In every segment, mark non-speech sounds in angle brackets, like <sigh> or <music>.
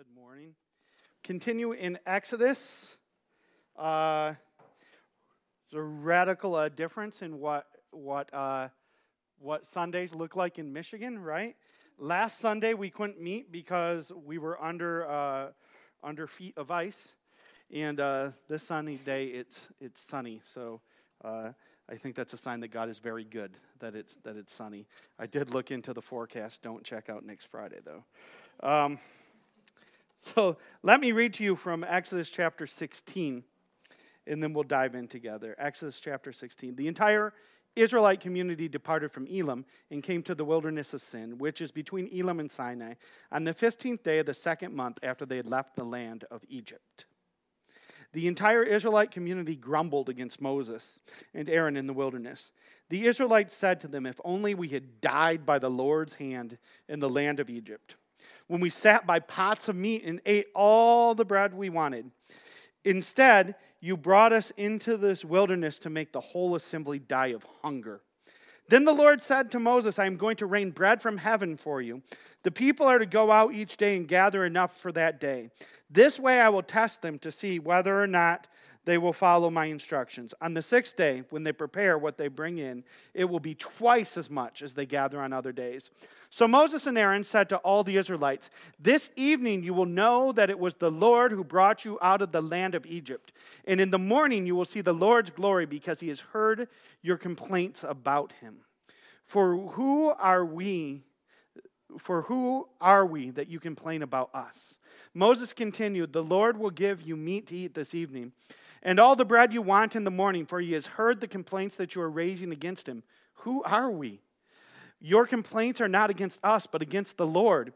Good morning. Continue in Exodus. Uh, there's a radical uh, difference in what what uh, what Sundays look like in Michigan, right? Last Sunday we couldn't meet because we were under uh, under feet of ice, and uh, this sunny day it's it's sunny. So uh, I think that's a sign that God is very good that it's that it's sunny. I did look into the forecast. Don't check out next Friday though. Um, so let me read to you from Exodus chapter 16, and then we'll dive in together. Exodus chapter 16. The entire Israelite community departed from Elim and came to the wilderness of Sin, which is between Elim and Sinai, on the 15th day of the second month after they had left the land of Egypt. The entire Israelite community grumbled against Moses and Aaron in the wilderness. The Israelites said to them, If only we had died by the Lord's hand in the land of Egypt when we sat by pots of meat and ate all the bread we wanted. Instead, you brought us into this wilderness to make the whole assembly die of hunger. Then the Lord said to Moses, I am going to rain bread from heaven for you. The people are to go out each day and gather enough for that day. This way I will test them to see whether or not they will follow my instructions. On the sixth day, when they prepare what they bring in, it will be twice as much as they gather on other days. So Moses and Aaron said to all the Israelites, This evening you will know that it was the Lord who brought you out of the land of Egypt. And in the morning you will see the Lord's glory because he has heard your complaints about him. For who are we? For who are we that you complain about us? Moses continued, The Lord will give you meat to eat this evening and all the bread you want in the morning, for he has heard the complaints that you are raising against him. Who are we? Your complaints are not against us, but against the Lord.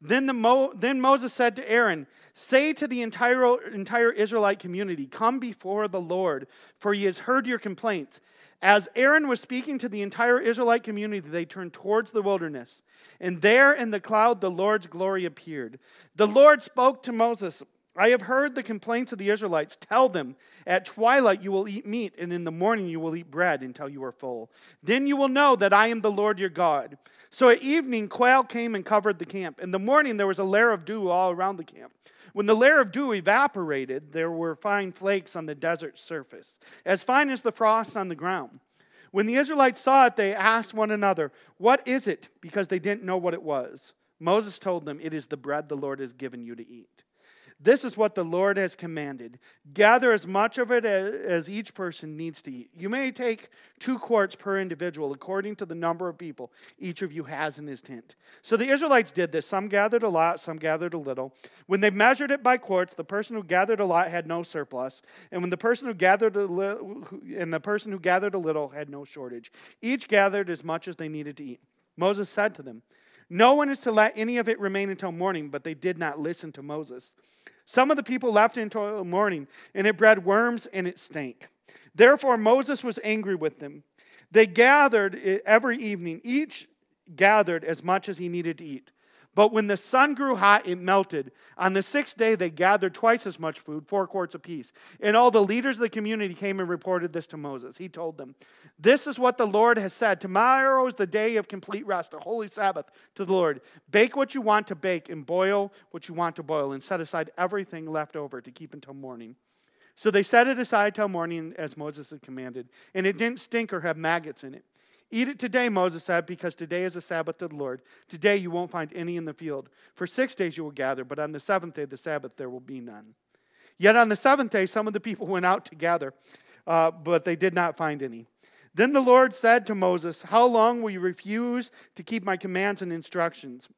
Then, the Mo, then Moses said to Aaron, Say to the entire, entire Israelite community, Come before the Lord, for he has heard your complaints. As Aaron was speaking to the entire Israelite community, they turned towards the wilderness. And there in the cloud, the Lord's glory appeared. The Lord spoke to Moses. I have heard the complaints of the Israelites. Tell them, at twilight you will eat meat, and in the morning you will eat bread until you are full. Then you will know that I am the Lord your God. So at evening, quail came and covered the camp. In the morning, there was a layer of dew all around the camp. When the layer of dew evaporated, there were fine flakes on the desert surface, as fine as the frost on the ground. When the Israelites saw it, they asked one another, What is it? Because they didn't know what it was. Moses told them, It is the bread the Lord has given you to eat. This is what the Lord has commanded. Gather as much of it as each person needs to eat. You may take two quarts per individual, according to the number of people each of you has in his tent. So the Israelites did this. Some gathered a lot, some gathered a little. When they measured it by quarts, the person who gathered a lot had no surplus, and when the person who gathered a little, and the person who gathered a little had no shortage. Each gathered as much as they needed to eat. Moses said to them, no one is to let any of it remain until morning, but they did not listen to Moses. Some of the people left until morning, and it bred worms and it stank. Therefore, Moses was angry with them. They gathered every evening, each gathered as much as he needed to eat. But when the sun grew hot, it melted. On the sixth day, they gathered twice as much food, four quarts apiece. And all the leaders of the community came and reported this to Moses. He told them, This is what the Lord has said. Tomorrow is the day of complete rest, a holy Sabbath to the Lord. Bake what you want to bake and boil what you want to boil, and set aside everything left over to keep until morning. So they set it aside till morning as Moses had commanded, and it didn't stink or have maggots in it. Eat it today, Moses said, because today is a Sabbath to the Lord. Today you won't find any in the field. For six days you will gather, but on the seventh day, the Sabbath, there will be none. Yet on the seventh day, some of the people <laughs> went out to gather, uh, but they did not find any. Then the Lord said to Moses, How long will you refuse to keep my commands and instructions?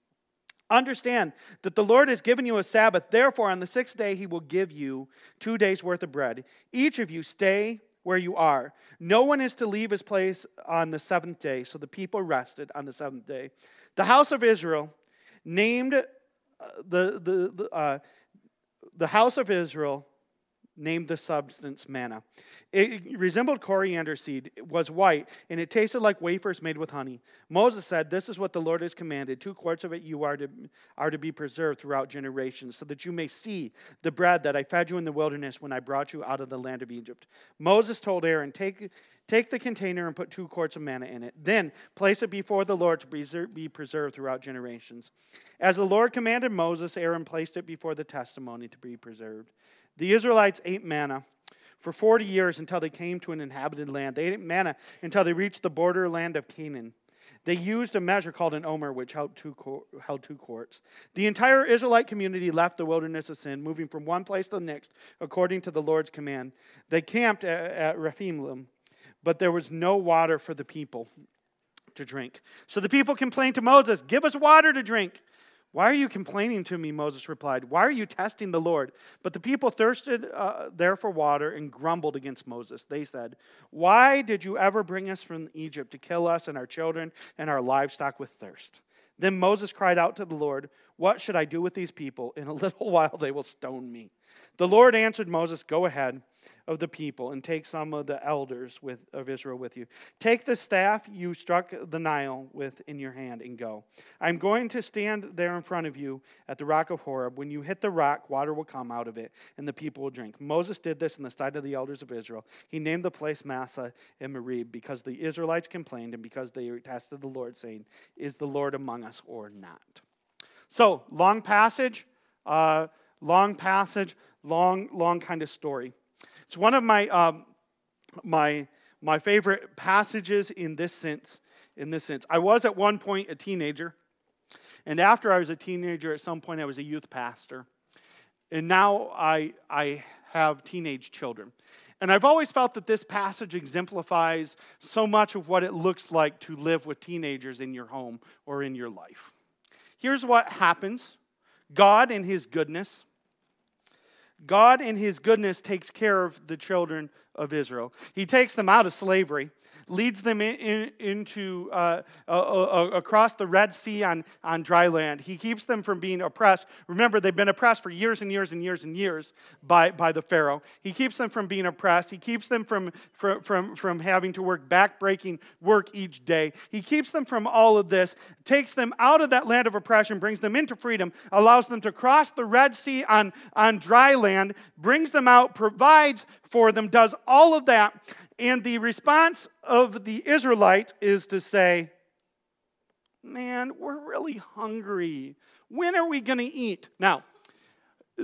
Understand that the Lord has given you a Sabbath. Therefore, on the sixth day, he will give you two days' worth of bread. Each of you stay where you are. No one is to leave his place on the seventh day. So the people rested on the seventh day. The house of Israel named uh, the, the, the, uh, the house of Israel named the substance manna. It resembled coriander seed, it was white, and it tasted like wafers made with honey. Moses said, This is what the Lord has commanded. Two quarts of it you are to, are to be preserved throughout generations, so that you may see the bread that I fed you in the wilderness when I brought you out of the land of Egypt. Moses told Aaron, Take Take the container and put two quarts of manna in it. Then place it before the Lord to be preserved throughout generations. As the Lord commanded Moses, Aaron placed it before the testimony to be preserved. The Israelites ate manna for 40 years until they came to an inhabited land. They ate manna until they reached the borderland of Canaan. They used a measure called an omer, which held two, held two quarts. The entire Israelite community left the wilderness of Sin, moving from one place to the next according to the Lord's command. They camped at, at but there was no water for the people to drink. So the people complained to Moses, Give us water to drink. Why are you complaining to me? Moses replied. Why are you testing the Lord? But the people thirsted uh, there for water and grumbled against Moses. They said, Why did you ever bring us from Egypt to kill us and our children and our livestock with thirst? Then Moses cried out to the Lord, What should I do with these people? In a <laughs> little while they will stone me. The Lord answered Moses, Go ahead of the people and take some of the elders with, of Israel with you. Take the staff you struck the Nile with in your hand and go. I'm going to stand there in front of you at the rock of Horeb. When you hit the rock, water will come out of it, and the people will drink. Moses did this in the sight of the elders of Israel. He named the place Massah and Merib because the Israelites complained and because they tested the Lord, saying, Is the Lord among us or not? So, long passage, uh, long passage, long, long kind of story. It's one of my, um, my, my favorite passages in this sense. In this sense, I was at one point a teenager, and after I was a teenager, at some point I was a youth pastor, and now I I have teenage children. And I've always felt that this passage exemplifies so much of what it looks like to live with teenagers in your home or in your life. Here's what happens God, in His goodness, God, in His goodness, takes care of the children of Israel. He takes them out of slavery leads them in, in, into uh, uh, across the Red Sea on, on dry land. He keeps them from being oppressed. Remember, they've been oppressed for years and years and years and years by, by the Pharaoh. He keeps them from being oppressed. He keeps them from, from, from, from having to work backbreaking work each day. He keeps them from all of this, takes them out of that land of oppression, brings them into freedom, allows them to cross the Red Sea on, on dry land, brings them out, provides for them, does all of that. And the response of the Israelite is to say, Man, we're really hungry. When are we going to eat? Now,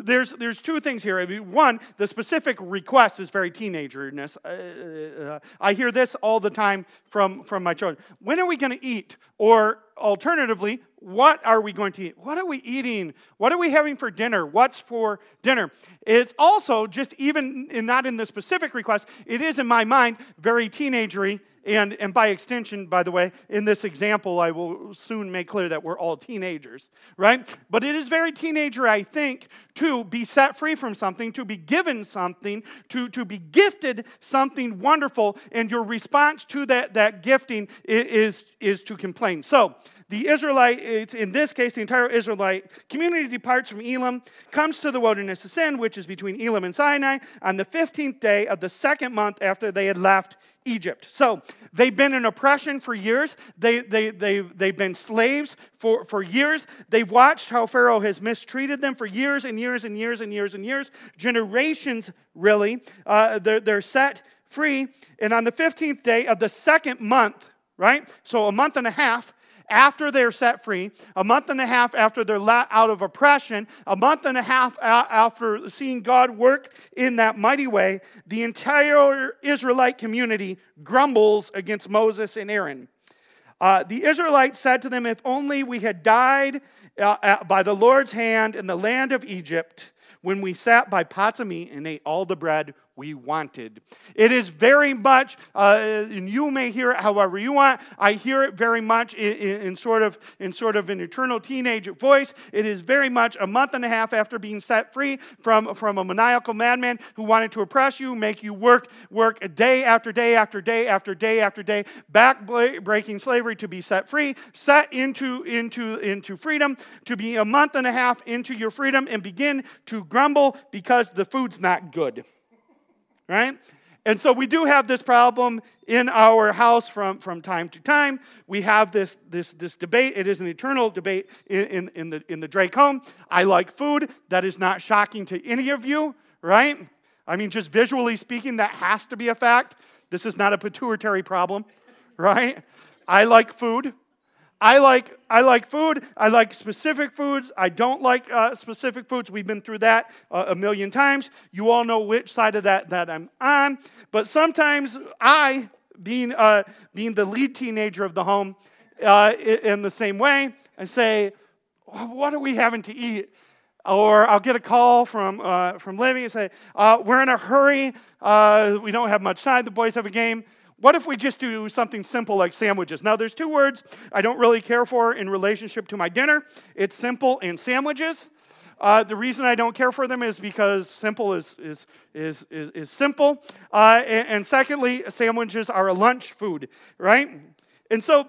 there's, there's two things here. I mean, one, the specific request is very teenagerness. Uh, uh, I hear this all the time from, from my children. When are we going to eat? Or alternatively, what are we going to eat? What are we eating? What are we having for dinner? What's for dinner? It's also just even in, not in the specific request, it is in my mind very teenagery. And, and by extension, by the way, in this example, I will soon make clear that we're all teenagers, right? But it is very teenager, I think, to be set free from something, to be given something, to, to be gifted something wonderful, and your response to that, that gifting is, is to complain. So, the Israelite, in this case, the entire Israelite community departs from Elim, comes to the wilderness of Sin, which is between Elim and Sinai, on the 15th day of the second month after they had left Egypt. So they've been in oppression for years. They, they, they, they've been slaves for, for years. They've watched how Pharaoh has mistreated them for years and years and years and years and years, generations, really. Uh, they're, they're set free. And on the 15th day of the second month, right? So a month and a half, after they're set free, a month and a half after they're let out of oppression, a month and a half after seeing God work in that mighty way, the entire Israelite community grumbles against Moses and Aaron. Uh, the Israelites said to them, If only we had died uh, by the Lord's hand in the land of Egypt when we sat by pots of meat and ate all the bread we wanted. It is very much, uh, and you may hear it however you want. I hear it very much in, in, in, sort of in sort of an eternal teenage voice. It is very much a month and a half after being set free from, from a maniacal madman who wanted to oppress you, make you work work day after day after day after day after day, back breaking slavery to be set free, set into into into freedom, to be a month and a half into your freedom and begin to grumble because the food's not good. right? And so we do have this problem in our house from, from time to time. We have this, this, this debate. It is an eternal debate in, in, in, the, in the Drake home. I like food. That is not shocking to any of you, right? I mean, just visually speaking, that has to be a fact. This is not a pituitary problem, <laughs> right? I like food. I like, I like food. I like specific foods. I don't like uh, specific foods. We've been through that uh, a million times. You all know which side of that that I'm on. But sometimes I, being, uh, being the lead teenager of the home, uh, in the same way, I say, What are we having to eat? Or I'll get a call from, uh, from Libby and say, uh, We're in a hurry. we don't have much time. The boys have a game. What if we just do something simple like sandwiches? Now, there's two words I don't really care for in relationship to my dinner it's simple and sandwiches. Uh, the reason I don't care for them is because simple is, is, is, is, is simple. Uh, and, and secondly, sandwiches are a lunch food, right? And so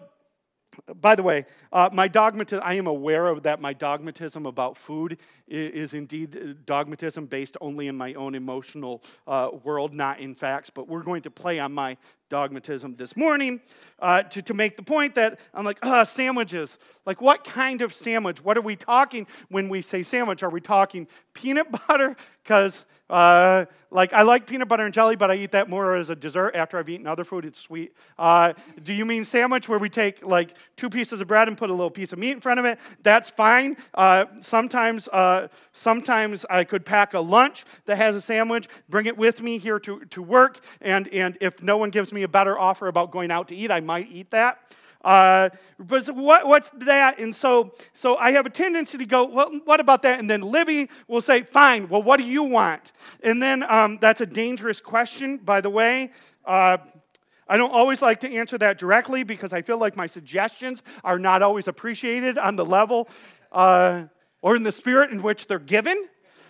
by the way, uh, my dogmatism, I am aware of that my dogmatism about food is, indeed uh, dogmatism based only in my own emotional uh, world, not in facts. But we're going to play on my dogmatism this morning uh, to, to make the point that I'm like, ah, sandwiches. Like, what kind of sandwich? What are we talking when we say sandwich? Are we talking peanut <laughs> butter? Because uh, like, I like peanut butter and jelly, but I eat that more as a dessert after I've eaten other food. It's sweet. Uh, do you mean sandwich where we take like two pieces of bread and put a little piece of meat in front of it? That's fine. Uh, sometimes, uh, sometimes I could pack a lunch that has a sandwich, bring it with me here to, to work, and, and if no one gives me a better offer about going out to eat, I might eat that. Uh, but what, what's that? And so, so I have a tendency to go, well, what about that? And then Libby will say, fine, well, what do you want? And then um, that's a dangerous question, by the way. Uh, I don't always like to answer that directly because I feel like my suggestions are not always appreciated on the level uh, or in the spirit in which they're given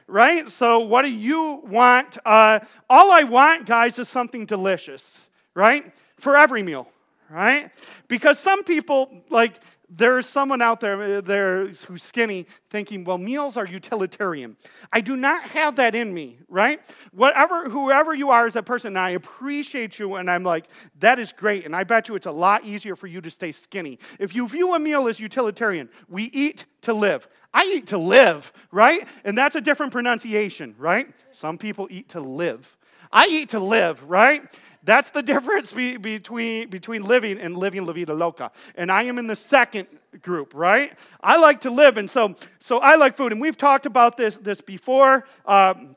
right? So, what do you want? Uh, all I want, guys, is something delicious, right? For every meal right? Because some people, like, there's someone out there, there who's skinny thinking, well, meals are utilitarian. I do not have that in me, right? Whatever, whoever you are as a person, I appreciate you, and I'm like, that is great. And I bet you it's a lot easier for you to stay skinny. If you view a meal as utilitarian, we eat to live. I eat to live, right? And that's a different pronunciation, right? Some people eat to live. I eat to live, right? That's the difference be, between, between living and living La Vida Loca. And I am in the second group, right? I like to live, and so, so I like food. And we've talked about this, this before. Um,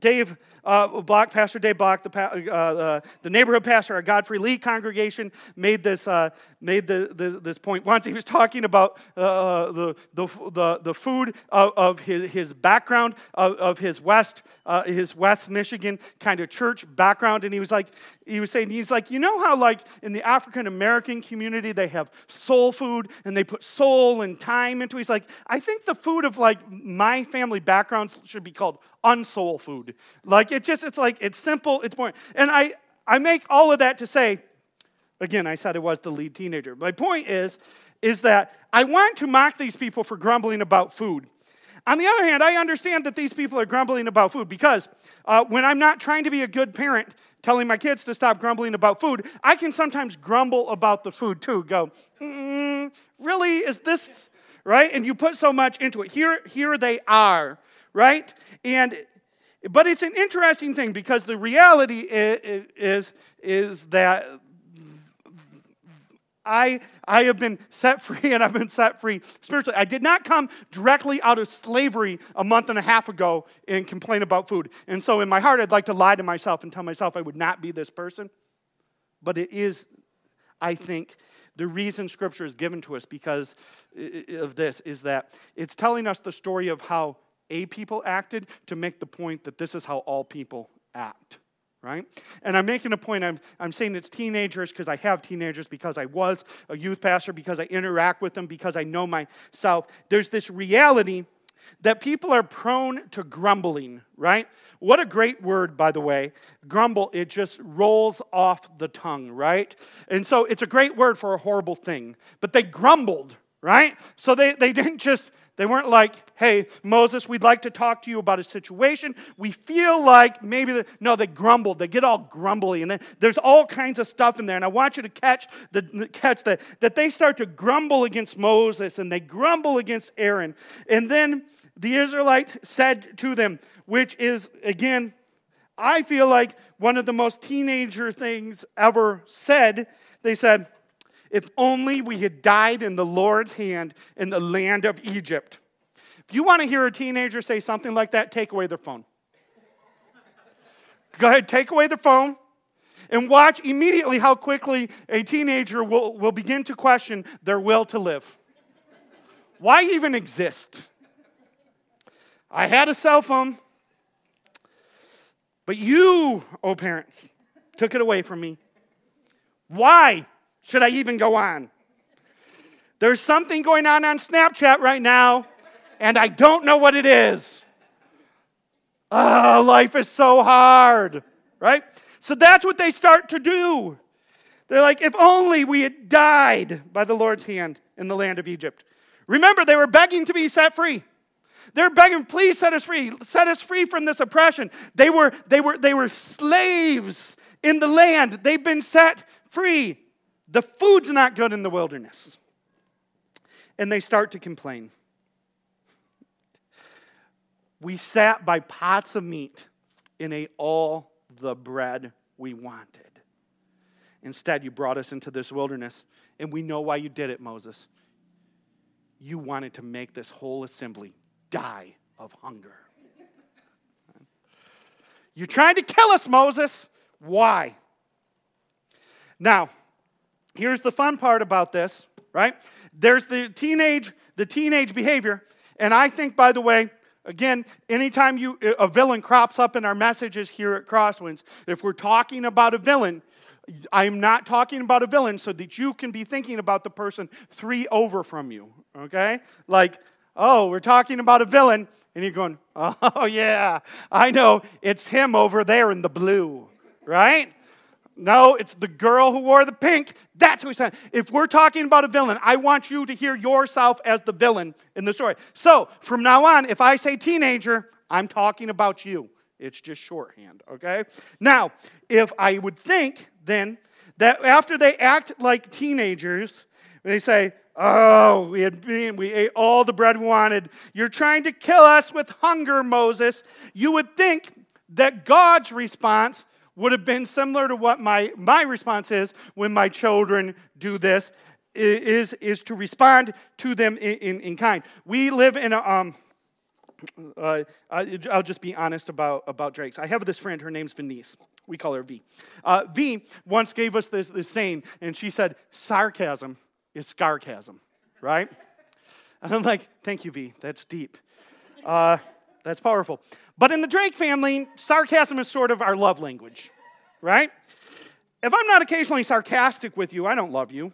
Dave uh, Pastor Dave Block, the, uh, uh, the neighborhood pastor at Godfrey Lee congregation, made this, uh, made the, the, this point once. He was talking about uh, the, the, the, the, food of, of, his, his background, of, of his West, his West Michigan kind of church background. And he was like, he was saying, he's like, you know how like in the African American community, they have soul food and they put soul and time into it. He's like, I think the food of like my family backgrounds should be called unsoul food. Like it just, it's like, it's simple, it's boring. And I, I make all of that to say, again, I said it was the lead teenager. My point is, is that I want to mock these people for grumbling about food. On the other hand, I understand that these people are grumbling about food because uh, when I'm not trying to be a good parent, telling my kids to stop grumbling about food, I can sometimes grumble about the food too. Go, mm, really? Is this right? And you put so much into it. Here, here they are, right? And but it's an interesting thing because the reality is, is, is that I, I have been set free <laughs> and I've been set free spiritually. I did not come directly out of slavery a month and a half ago and complain about food. And so in my heart, I'd like to lie to myself and tell myself I would not be this person. But it is, I think, the reason Scripture is given to us because of this is that it's telling us the story of how a people acted to make the point that this is how all people act right? And I'm making a point, I'm, I'm saying it's teenagers because I have teenagers, because I was a youth pastor, because I interact with them, because I know myself. There's this reality that people are prone to grumbling, right? What a great word, by the way. Grumble, it just rolls off the tongue, right? And so it's a great word for a horrible thing. But they grumbled, right? So they, they didn't just, they weren't like, hey, Moses, we'd like to talk to you about a situation. We feel like maybe, the, no, they grumbled. They get all grumbly. And there's all kinds of stuff in there. And I want you to catch, the, catch that, that they start to grumble against Moses and they grumble against Aaron. And then the Israelites said to them, which is, again, I feel like one of the most teenager things ever said. They said, if only we had died in the Lord's hand in the land of Egypt. If you want to hear a teenager say something like that, take away their phone. Go ahead, take away their phone and watch immediately how quickly a teenager will, will begin to question their will to live. Why even exist? I had a cell phone, but you, oh parents, took it away from me. Why? Should I even go on? There's something going on on Snapchat right now, and I don't know what it is. Oh, life is so hard, right? So that's what they start to do. They're like, if only we had died by the Lord's hand in the land of Egypt. Remember, they were begging to be set free. They're begging, please set us free. Set us free from this oppression. They were, they were, they were slaves in the land. They've been set free. The food's not good in the wilderness. And they start to complain. We sat by pots of meat and ate all the bread we wanted. Instead, you brought us into this wilderness, and we know why you did it, Moses. You wanted to make this whole assembly die of hunger. You're trying to kill us, Moses. Why? Now, here's the fun part about this, right? There's the teenage, the teenage behavior. And I think, by the way, again, anytime you a villain crops up in our messages here at Crosswinds, if we're talking about a villain, I'm not talking about a villain so that you can be thinking about the person three over from you, okay? Like, oh, we're talking about a villain, and you're going, <laughs> oh, yeah, I know, it's him over there in the blue, right? No, it's the girl who wore the pink. That's who he's saying. If we're talking about a villain, I want you to hear yourself as the villain in the story. So from now on, if I say teenager, I'm talking about you. It's just shorthand, okay? Now, if I would think then that after they act like teenagers, they say, Oh, we, had been, we ate all the bread we wanted. You're trying to kill us with hunger, Moses. You would think that God's response would have been similar to what my, my response is when my children do this, is, is to respond to them in, in, in kind. We live in a, um, uh, I'll just be honest about, about Drake's. I have this friend, her name's Venice. We call her V. Uh, v once gave us this, this saying, and she said, sarcasm is scarcasm, right? And I'm like, thank you, V. That's deep. Uh, that's powerful. But in the Drake family, sarcasm is sort of our love language, right? If I'm not occasionally sarcastic with you, I don't love you.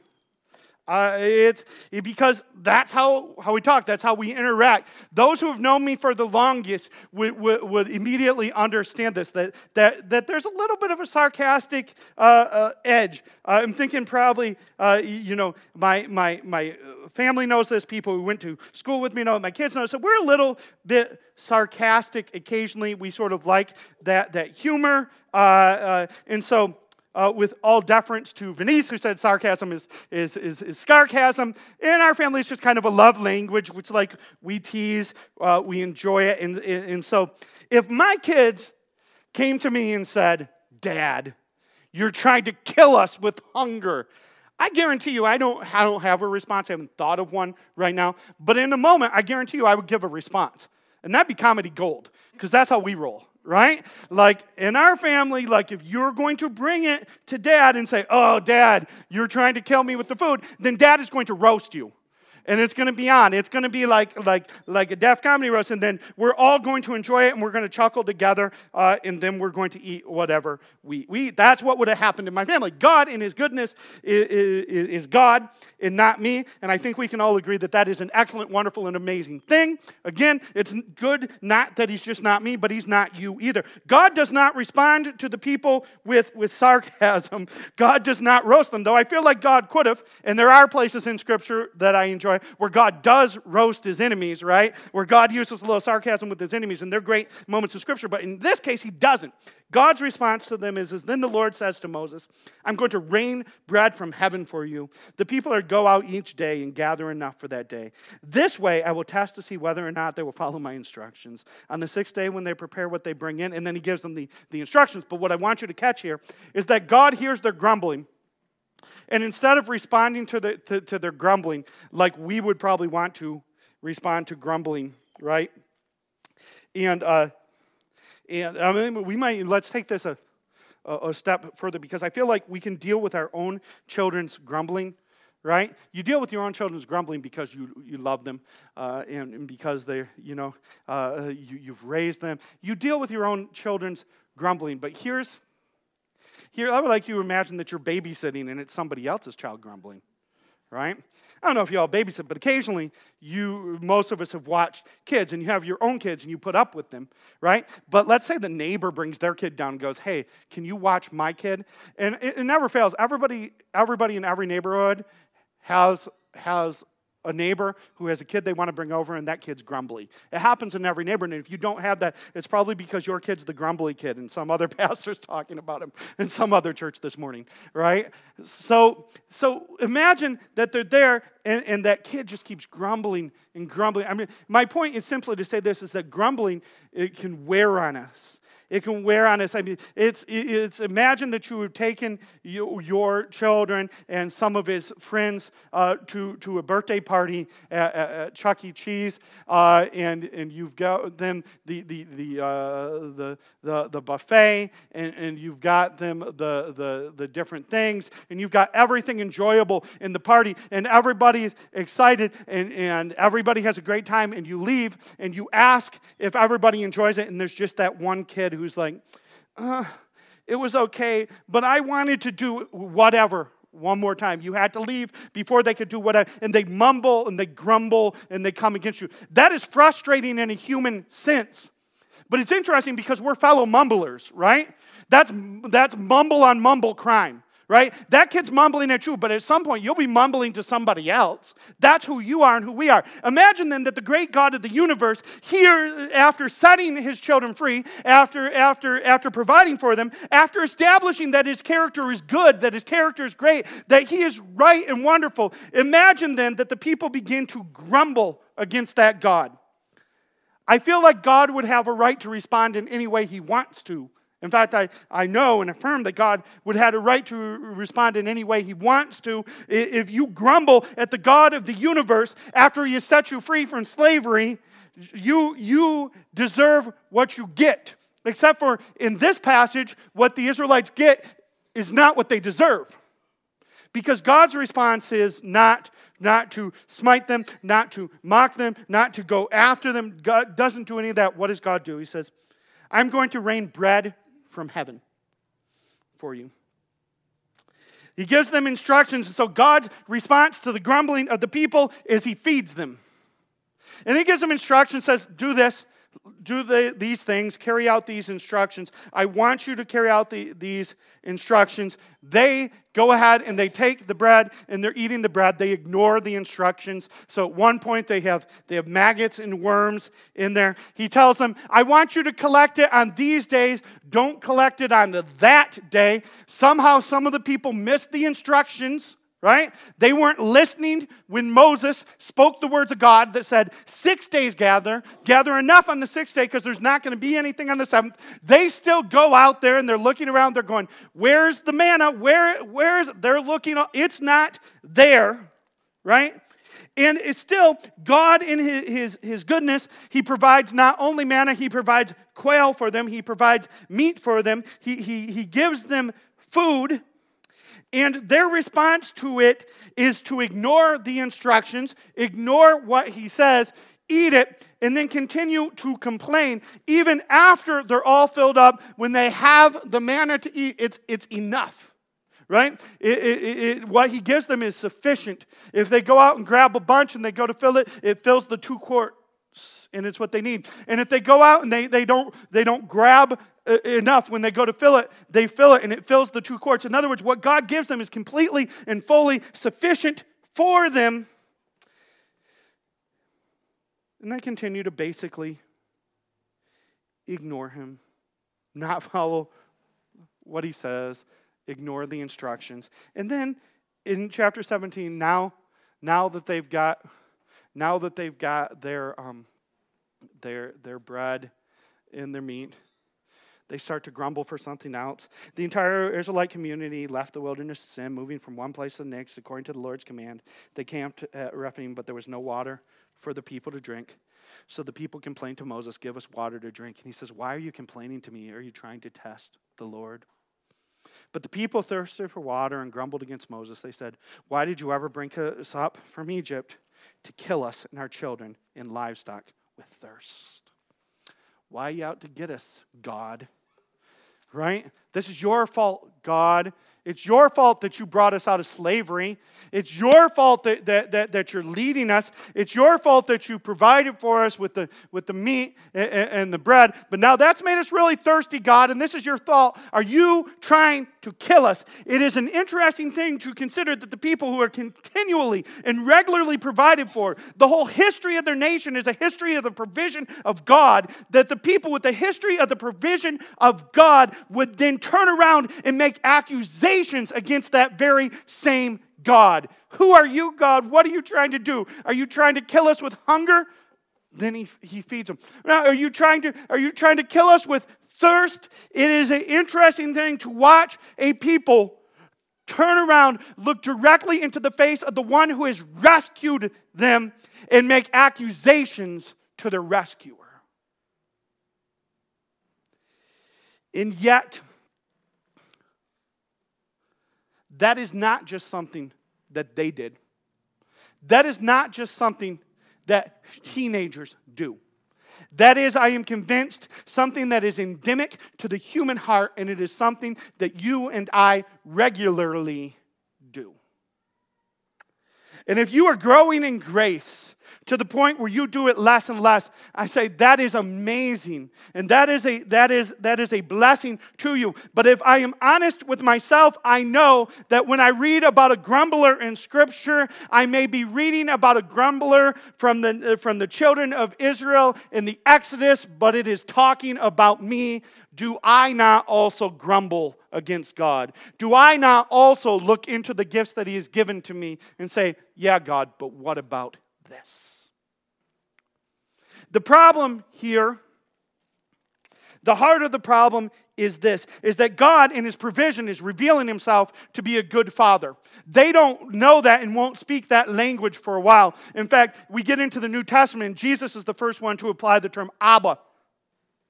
Uh, it's because that's how, how we talk, that's how we interact. Those who have known me for the longest would, would, would immediately understand this that, that, that there's a little bit of a sarcastic uh, uh, edge. Uh, I'm thinking probably, uh, you know, my, my, my family knows this, people who went to school with me know, my kids know. So we're a little bit sarcastic occasionally. We sort of like that, that humor. Uh, and so, uh, with all deference to Venice, who said sarcasm is, is, is, is scarcasm. In our family, it's just kind of a love language, which like we tease, uh, we enjoy it. And, and so if my kids came to me and said, Dad, you're trying to kill us with hunger, I guarantee you, I don't, I don't have a response. I haven't thought of one right now. But in a moment, I guarantee you, I would give a response. And that'd be comedy gold, because that's how we roll right? Like in our family, like if you're going to bring it to dad and say, Oh, dad, you're trying to kill me with the food, then dad is going to roast you and it's going to be on. It's going to be like like like a deaf comedy roast, and then we're all going to enjoy it, and we're going to chuckle together, uh, and then we're going to eat whatever we, we. That's what would have happened in my family. God, in His goodness, is, is, is God and not me, and I think we can all agree that that is an excellent, wonderful, and amazing thing. Again, it's good not that He's just not me, but He's not you either. God does not respond to the people with with sarcasm. God does not roast them, though I feel like God could have, and there are places in Scripture that I enjoy where, God does roast his enemies, right? Where God uses a little sarcasm with his enemies, and they're great moments of scripture. But in this case, he doesn't. God's response to them is, is Then the Lord says to Moses, I'm going to rain bread from heaven for you. The people are go out each day and gather enough for that day. This way I will test to see whether or not they will follow my instructions. On the sixth day, when they prepare what they bring in, and then he gives them the, the instructions. But what I want you to catch here is that God hears their grumbling. And instead of responding to, the, to, to their grumbling like we would probably want to respond to grumbling, right? And, uh, and I mean, we might, let's take this a, a, a step further because I feel like we can deal with our own children's grumbling right? You deal with your own children's grumbling because you, you love them uh, and, and, because they're, you know, uh, you, you've raised them. You deal with your own children's grumbling. But here's, here, I would like you to imagine that you're babysitting and it's somebody else's child grumbling, right? I don't know if you all babysit, but occasionally you, most of us have watched kids and you have your own kids and you put up with them, right? But let's say the neighbor brings their kid down and goes, hey, can you watch my kid? And it, it never fails. Everybody, everybody in every neighborhood has, has a neighbor who has a kid they want to bring over and that kid's grumbly. It happens in every neighborhood. And if you don't have that, it's probably because your kid's the grumbly kid and some other <laughs> pastor's talking about him in some other church this morning, right? So, so imagine that they're there and, and that kid just keeps grumbling and grumbling. I mean, my point is simply to say this is that grumbling, it can wear on us. It can wear on us. I mean, it's, it's imagine that you have taken you, your children and some of his friends uh, to, to a birthday party at, at Chuck E. Cheese, uh, and, and you've got them the, the, the, uh, the, the, the, buffet, and, and you've got them the, the, the different things, and you've got everything enjoyable in the party, and everybody's excited, and, and everybody has a great time, and you leave, and you ask if everybody enjoys it, and there's just that one kid who's like, uh, it was okay, but I wanted to do whatever one more time. You had to leave before they could do whatever. And they mumble and they grumble and they come against you. That is frustrating in a human sense. But it's interesting because we're fellow mumblers, right? That's, that's mumble on mumble crime right? That kid's mumbling at you, but at some point you'll be mumbling to somebody else. That's who you are and who we are. Imagine then that the great God of the universe, here after setting his children free, after after after providing for them, after establishing that his character is good, that his character is great, that he is right and wonderful. Imagine then that the people begin to grumble against that God. I feel like God would have a right to respond in any way he wants to in fact, I, I know and affirm that God would have a right to respond in any way He wants to. If you grumble at the God of the universe after He has set you free from slavery, you, you deserve what you get. Except for in this passage, what the Israelites get is not what they deserve. Because God's response is not, not to smite them, not to mock them, not to go after them. God doesn't do any of that. What does God do? He says, I'm going to rain bread from heaven for you. He gives them instructions. and So God's response to the grumbling of the people is he feeds them. And he gives them instructions, says, do this, do the, these things, carry out these instructions. I want you to carry out the, these instructions. They go ahead and they take the bread and they're eating the bread. They ignore the instructions. So at one point they have they have maggots and worms in there. He tells them, "I want you to collect it on these days. Don't collect it on that day." Somehow some of the people missed the instructions right? They weren't listening when Moses spoke the words of God that said, Six days gather, gather enough on the sixth day because there's not going to be anything on the seventh. They still go out there and they're looking around, they're going, Where's the manna? Where, where's, they're looking, it's not there, right? And it's still, God in his, his, his, goodness, He provides not only manna, He provides quail for them, He provides meat for them, He, he, he gives them food and their response to it is to ignore the instructions, ignore what he says, eat it, and then continue to complain. Even after they're all filled up, when they have the manna to eat, it's, it's enough. Right? It, it, it, what he gives them is sufficient. If they go out and grab a bunch and they go to fill it, it fills the two quarts and it's what they need. And if they go out and they, they, don't, they don't grab enough when they go to fill it, they fill it and it fills the two quarts. In other words, what God gives them is completely and fully sufficient for them. And they continue to basically ignore him, not follow what he says, ignore the instructions. And then in chapter 17, now, now that they've got, now that they've got their, um, their, their bread and their meat, they start to grumble for something else. The entire Israelite community left the wilderness of Sin, moving from one place to the next according to the Lord's command. They camped at Rephidim, but there was no water for the people to drink. So the people complained to Moses, Give us water to drink. And he says, Why are you complaining to me? Are you trying to test the Lord? But the people thirsted for water and grumbled against Moses. They said, Why did you ever bring us up from Egypt to kill us and our children and livestock with thirst? Why are you out to get us, God? Right? This is your fault, God. It's your fault that you brought us out of slavery. It's your fault that, that, that, that, you're leading us. It's your fault that you provided for us with the, with the meat and, and the bread. But now that's made us really thirsty, God, and this is your fault. Are you trying to kill us? It is an interesting thing to consider that the people who are continually and regularly provided for, the whole history of their nation is a history of the provision of God, that the people with the history of the provision of God would then turn around and make accusations against that very same God. Who are you, God? What are you trying to do? Are you trying to kill us with hunger? Then he, he feeds them. Now, are you trying to are you trying to kill us with thirst? It is an interesting thing to watch a people turn around, look directly into the face of the one who has rescued them, and make accusations to their rescuer. And yet, That is not just something that they did. That is not just something that teenagers do. That is, I am convinced, something that is endemic to the human heart, and it is something that you and I regularly. And if you are growing in grace, to the point where you do it less and less. I say that is amazing. And that is a that is that is a blessing to you. But if I am honest with myself, I know that when I read about a grumbler in scripture, I may be reading about a grumbler from the from the children of Israel in the Exodus, but it is talking about me. Do I not also grumble against God? Do I not also look into the gifts that He has given to me and say, Yeah, God, but what about this. The problem here, the heart of the problem is this is that God in his provision is revealing himself to be a good father. They don't know that and won't speak that language for a while. In fact, we get into the New Testament and Jesus is the first one to apply the term Abba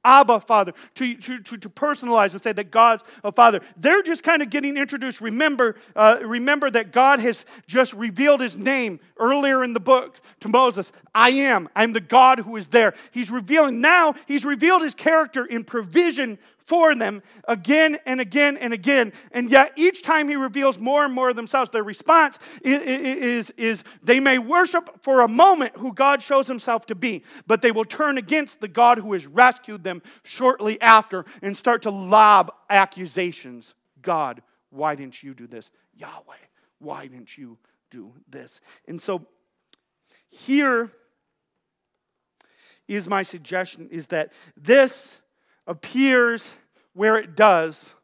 Abba, Father, to, to, to, to, personalize and say that God's a Father. They're just kind of getting introduced. Remember, uh, remember that God has just revealed his name earlier in the book to Moses. I am. I'm the God who is there. He's revealing, now he's revealed his character in provision for them again and again and again. And yet, each time he reveals more and more of themselves, their response is, is, is, they may worship for a moment who God shows himself to be, but they will turn against the God who has rescued them shortly after and start to lob accusations. God, why didn't you do this? Yahweh, why didn't you do this? And so, here is my suggestion is that this appears where it does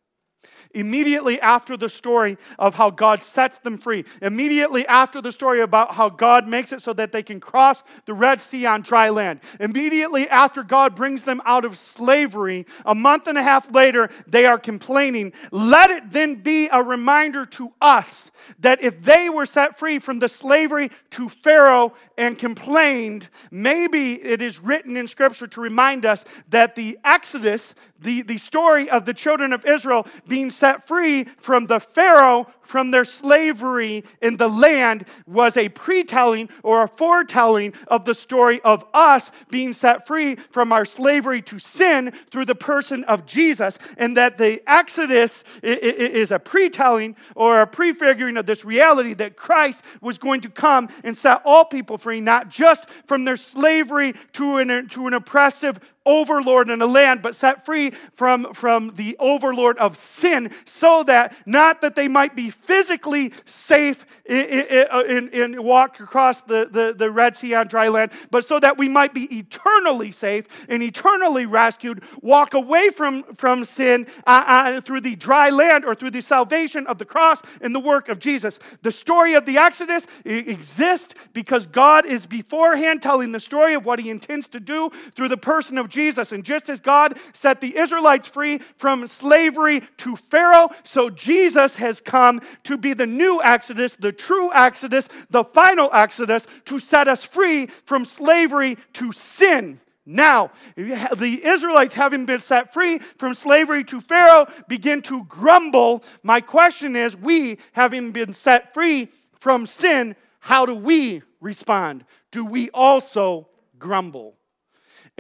Immediately after the story of how God sets them free, immediately after the story about how God makes it so that they can cross the Red Sea on dry land, immediately after God brings them out of slavery, a month and a half later, they are complaining. Let it then be a reminder to us that if they were set free from the slavery to Pharaoh and complained, maybe it is written in Scripture to remind us that the Exodus, the, the story of the children of Israel being set free from the Pharaoh, from their slavery in the land, was a pretelling or a foretelling of the story of us being set free from our slavery to sin through the person of Jesus. And that the Exodus is a pretelling or a prefiguring of this reality that Christ was going to come and set all people free, not just from their slavery to an, to an oppressive overlord in a land, but set free from, from the overlord of sin, so that not that they might be physically safe in, in walk across the, the, the Red Sea on dry land, but so that we might be eternally safe and eternally rescued, walk away from, from sin uh, uh, through the dry land or through the salvation of the cross and the work of Jesus. The story of the Exodus exists because God is beforehand telling the story of what he intends to do through the person of Jesus. And just as God set the Israelites free from slavery to Pharaoh, so Jesus has come to be the new Exodus, the true Exodus, the final Exodus, to set us free from slavery to sin. Now, the Israelites, having been set free from slavery to Pharaoh, begin to grumble. My question is we, having been set free from sin, how do we respond? Do we also grumble?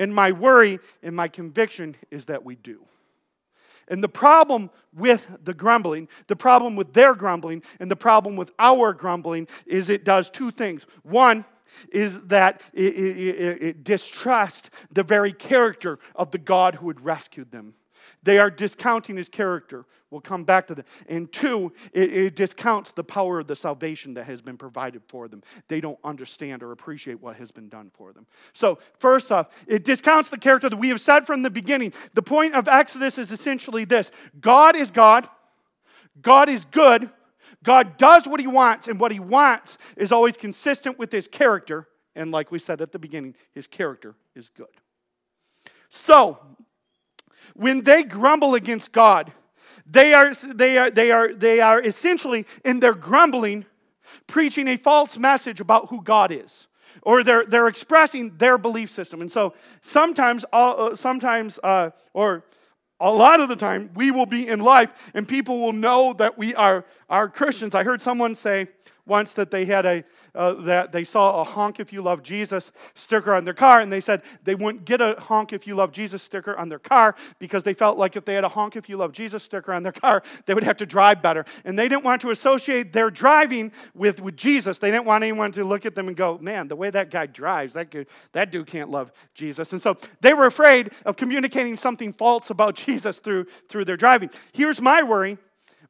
And my worry and my conviction is that we do. And the problem with the grumbling, the problem with their grumbling, and the problem with our grumbling is it does two things. One, is that it, it, it, it distrust the very character of the God who had rescued them. They are discounting his character. We'll come back to that. And two, it, it, discounts the power of the salvation that has been provided for them. They don't understand or appreciate what has been done for them. So, first off, it discounts the character that we have said from the beginning. The point of Exodus is essentially this God is God, God is good, God does what he wants, and what he wants is always consistent with his character. And like we said at the beginning, his character is good. So, when they grumble against God, they are, they are, they are, they are essentially, in their grumbling, preaching a false message about who God is. Or they're, they're expressing their belief system. And so sometimes, uh, sometimes uh, or a lot of the time, we will be in life and people will know that we are, are Christians. I heard someone say once that they had a, uh, that they saw a honk if you love Jesus sticker on their car, and they said they wouldn't get a honk if you love Jesus sticker on their car because they felt like if they had a honk if you love Jesus sticker on their car, they would have to drive better. And they didn't want to associate their driving with, with Jesus. They didn't want anyone to look at them and go, man, the way that guy drives, that, that dude can't love Jesus. And so they were afraid of communicating something false about <laughs> Jesus through, through their driving. Here's my worry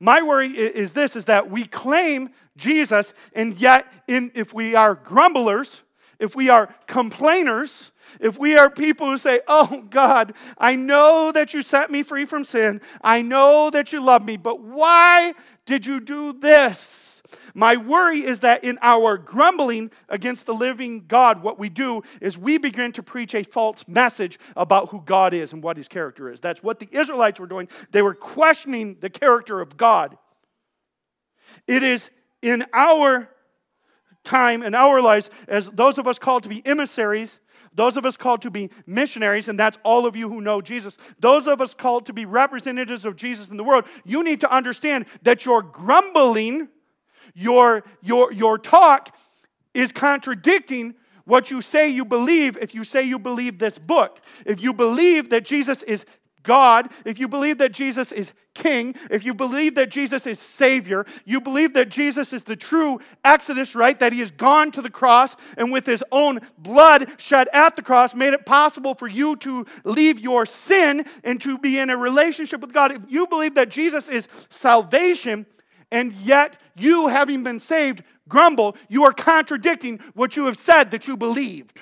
my worry is this is that we claim Jesus, and yet in, if we are grumblers, if we are complainers, if we are people who say, Oh God, I know that you set me free from sin, I know that you love me, but why did you do this? My worry is that in our grumbling against the living God, what we do is we begin to preach a false message about who God is and what his character is. That's what the Israelites were doing. They were questioning the character of God. It is in our time in our lives as those of us called to be emissaries, those of us called to be missionaries, and that's all of you who know Jesus, those of us called to be representatives of Jesus in the world, you need to understand that your grumbling your, your, your talk is contradicting what you say you believe if you say you believe this book. If you believe that Jesus is God, if you believe that Jesus is King, if you believe that Jesus is Savior, you believe that Jesus is the true Exodus, right? That He has gone to the cross and with His own blood shed at the cross made it possible for you to leave your sin and to be in a relationship with God. If you believe that Jesus is salvation, and yet you, having been saved, grumble, you are contradicting what you have said that you believed.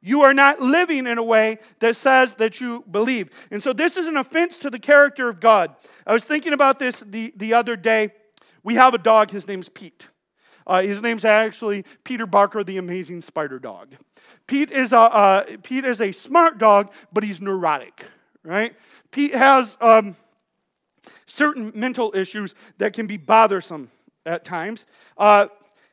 You are not living in a way that says that you believe. And so this is an offense to the character of God. I was thinking about this the, the other day. We have a dog, his name's Pete. Uh, his name's actually Peter Barker, the amazing spider dog. Pete is a, uh, Pete is a smart dog, but he's neurotic, right? Pete has. Um, certain mental issues that can be bothersome at times. Uh,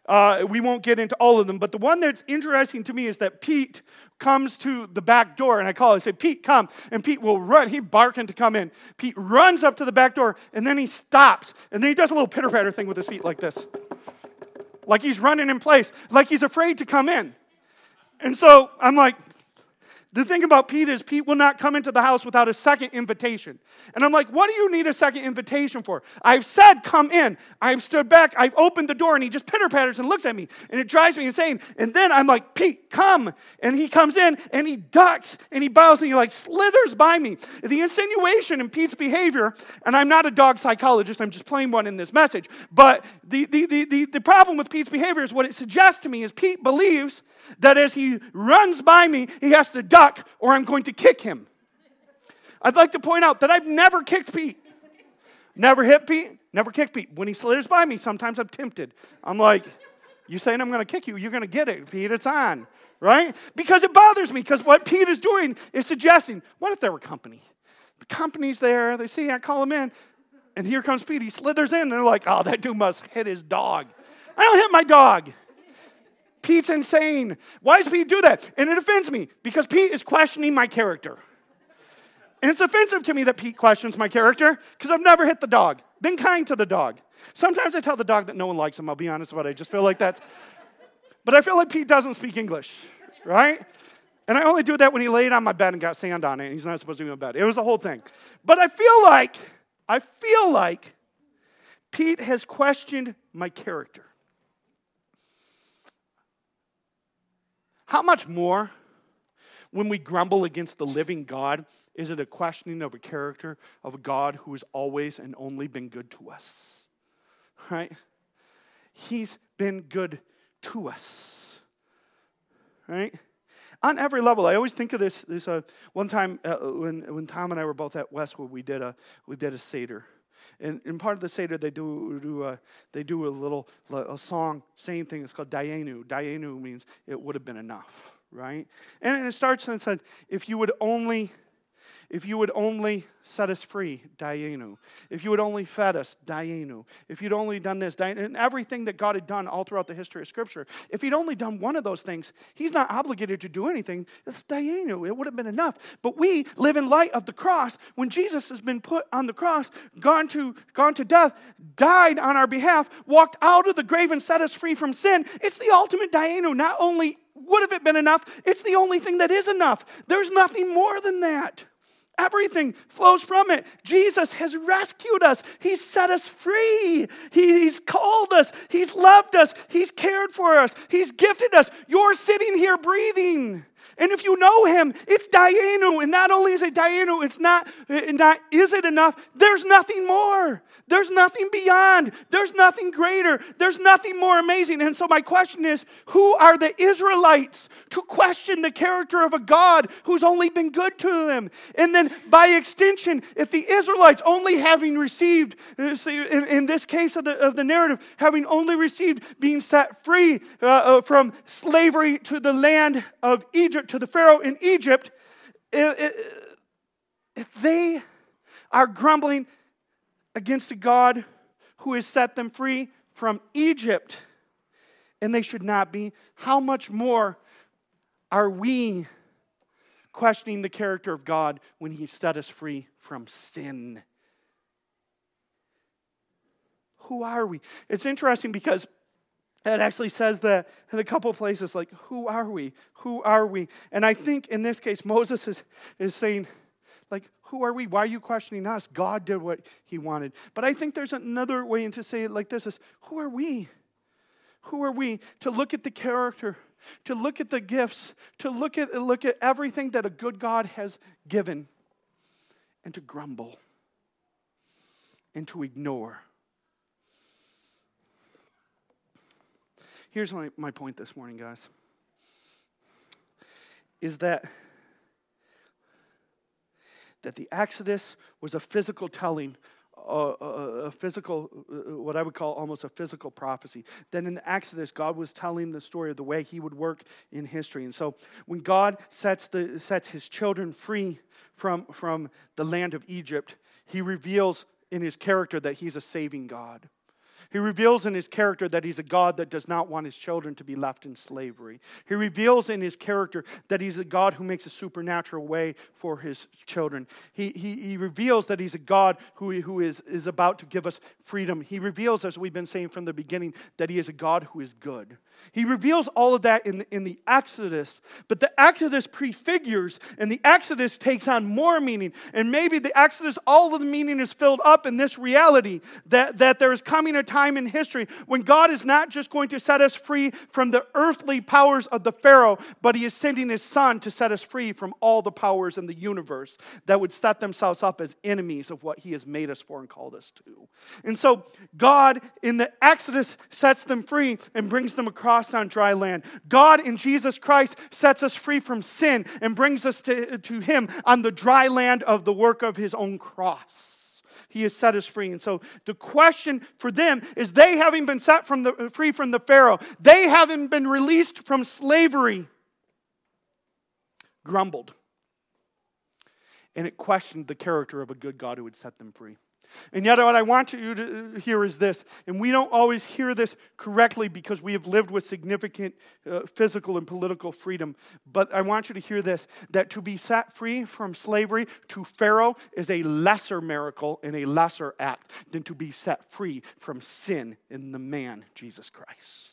uh, we won't get into all of them, but the one that's interesting to me is that Pete comes to the back door, and I call, I say, Pete, come. And Pete will run, he barking to come in. Pete runs up to the back door, and then he stops, and then he does a little pitter patter thing with his feet like this. Like he's running in place, like he's afraid to come in. And so I'm like, The thing about Pete is Pete will not come into the house without a second invitation. And I'm like, what do you need a second invitation for? I've said, come in. I've stood back. I've opened the door and he just pitter patters and looks at me. And it drives me insane. And then I'm like, Pete, come. And he comes in and he ducks and he bows and he like slithers by me. The insinuation in Pete's behavior, and I'm not a dog psychologist, I'm just playing one in this message. But the, the, the, the, the problem with Pete's behavior is what it suggests to me is Pete believes that as he runs by me, he has to duck or I'm going to kick him. I'd like to point out that I've never kicked Pete. Never hit Pete, never kicked Pete. When he slithers by me, sometimes I'm tempted. I'm like, you saying I'm going to kick you? You're going to get it, Pete. It's on, right? Because it bothers me, because what Pete is doing is suggesting, what if there were company? The company's there, they see I call him in, and here comes Pete. He slithers in, and they're like, oh, that dude must hit his dog. I don't hit my dog. Pete's insane. Why does Pete do that? And it offends me because Pete is questioning my character. And it's offensive to me that Pete questions my character because I've never hit the dog, been kind to the dog. Sometimes I tell the dog that no one likes him, I'll be honest about it. I just feel like that's. But I feel like Pete doesn't speak English, right? And I only do that when he laid on my bed and got sand on it, and he's not supposed to be in my bed. It was the whole thing. But I feel like, I feel like Pete has questioned my character. How much more when we grumble against the living God is it a questioning of a character of a God who has always and only been good to us? Right? He's been good to us. Right? On every level, I always think of this. This uh, one time uh, when when Tom and I were both at Westwood, we did a we did a seder, and in part of the Seder, they do, do a, they do a little a song, same thing. It's called Dayenu. Dayenu means it would have been enough, right? And it starts and said, if you would only if you would only set us free, Dayenu. If you would only fed us, Dayenu. If you'd only done this, Dayenu. And everything that God had done all throughout the history of Scripture, if he'd only done one of those things, he's not obligated to do anything. It's Dayenu. It would have been enough. But we live in light of the cross. When Jesus has been put on the cross, gone to, gone to death, died on our behalf, walked out of the grave and set us free from sin, it's the ultimate Dayenu. Not only would have it been enough, it's the only thing that is enough. There's nothing more than that. Everything flows from it. Jesus has rescued us. He's set us free. He, he's called us. He's loved us. He's cared for us. He's gifted us. You're sitting here breathing. And if you know him, it's Dayenu. And not only is it Dayenu, it's not, not is it enough? There's nothing more. There's nothing beyond. There's nothing greater. There's nothing more amazing. And so my question is, who are the Israelites to question the character of a God who's only been good to them? And then by extension, if the Israelites only having received, in, in this case of the, of the narrative, having only received being set free uh, uh from slavery to the land of Egypt, to the Pharaoh in Egypt, if they are grumbling against a God who has set them free from Egypt, and they should not be, how much more are we questioning the character of God when He set us free from sin? Who are we? It's interesting because it actually says that in a couple places, like, who are we? Who are we? And I think in this case, Moses is, is saying, like, who are we? Why are you questioning us? God did what he wanted. But I think there's another way to say it like this is, who are we? Who are we to look at the character, to look at the gifts, to look at, look at everything that a good God has given, and to grumble and to ignore? Here's my, my point this morning, guys. Is that that the Exodus was a physical telling, uh, a, a, physical, what I would call almost a physical prophecy. Then in the Exodus, God was telling the story of the way He would work in history. And so when God sets, the, sets His children free from, from the land of Egypt, He reveals in His character that He's a saving God. He reveals in his character that he's a God that does not want his children to be left in slavery. He reveals in his character that he's a God who makes a supernatural way for his children. He, he, he reveals that he's a God who, who is, is about to give us freedom. He reveals, as we've been saying from the beginning, that he is a God who is good. He reveals all of that in the, in the Exodus, but the Exodus prefigures and the Exodus takes on more meaning. And maybe the Exodus, all of the meaning is filled up in this reality that, that there is coming a time in history when God is not just going to set us free from the earthly powers of the Pharaoh, but He is sending His Son to set us free from all the powers in the universe that would set themselves up as enemies of what He has made us for and called us to. And so, God in the Exodus sets them free and brings them across on dry land. God in Jesus Christ sets us free from sin and brings us to, to Him on the dry land of the work of His own cross. He has set us free. And so the question for them is they having been set from the, free from the Pharaoh, they having been released from slavery, grumbled. And it questioned the character of a good God who would set them free. And yet, what I want you to hear is this, and we don't always hear this correctly because we have lived with significant uh, physical and political freedom. But I want you to hear this that to be set free from slavery to Pharaoh is a lesser miracle and a lesser act than to be set free from sin in the man, Jesus Christ.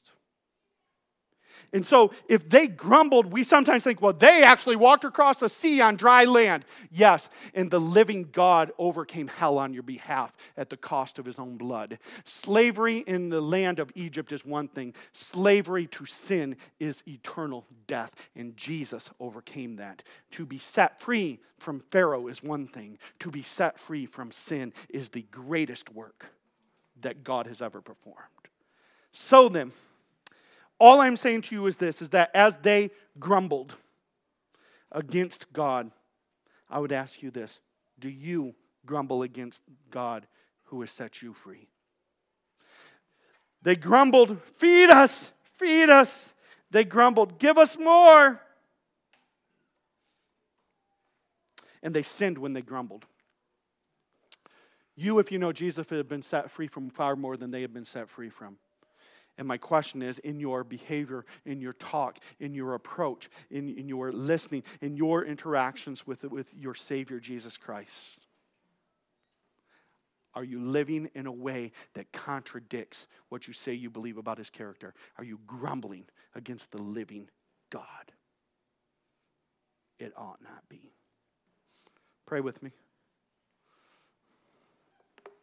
And so if they grumbled, we sometimes think, well, they actually walked across a sea on dry land. Yes, and the living God overcame hell on your behalf at the cost of his own blood. Slavery in the land of Egypt is one thing, slavery to sin is eternal death, and Jesus overcame that. To be set free from Pharaoh is one thing, to be set free from sin is the greatest work that God has ever performed. So then, all I'm saying to you is this is that as they grumbled against God, I would ask you this Do you grumble against God who has set you free? They grumbled, Feed us, feed us. They grumbled, Give us more. And they sinned when they grumbled. You, if you know Jesus, have been set free from far more than they have been set free from. And my question is in your behavior, in your talk, in your approach, in, in your listening, in your interactions with, with your Savior, Jesus Christ, are you living in a way that contradicts what you say you believe about His character? Are you grumbling against the living God? It ought not be. Pray with me.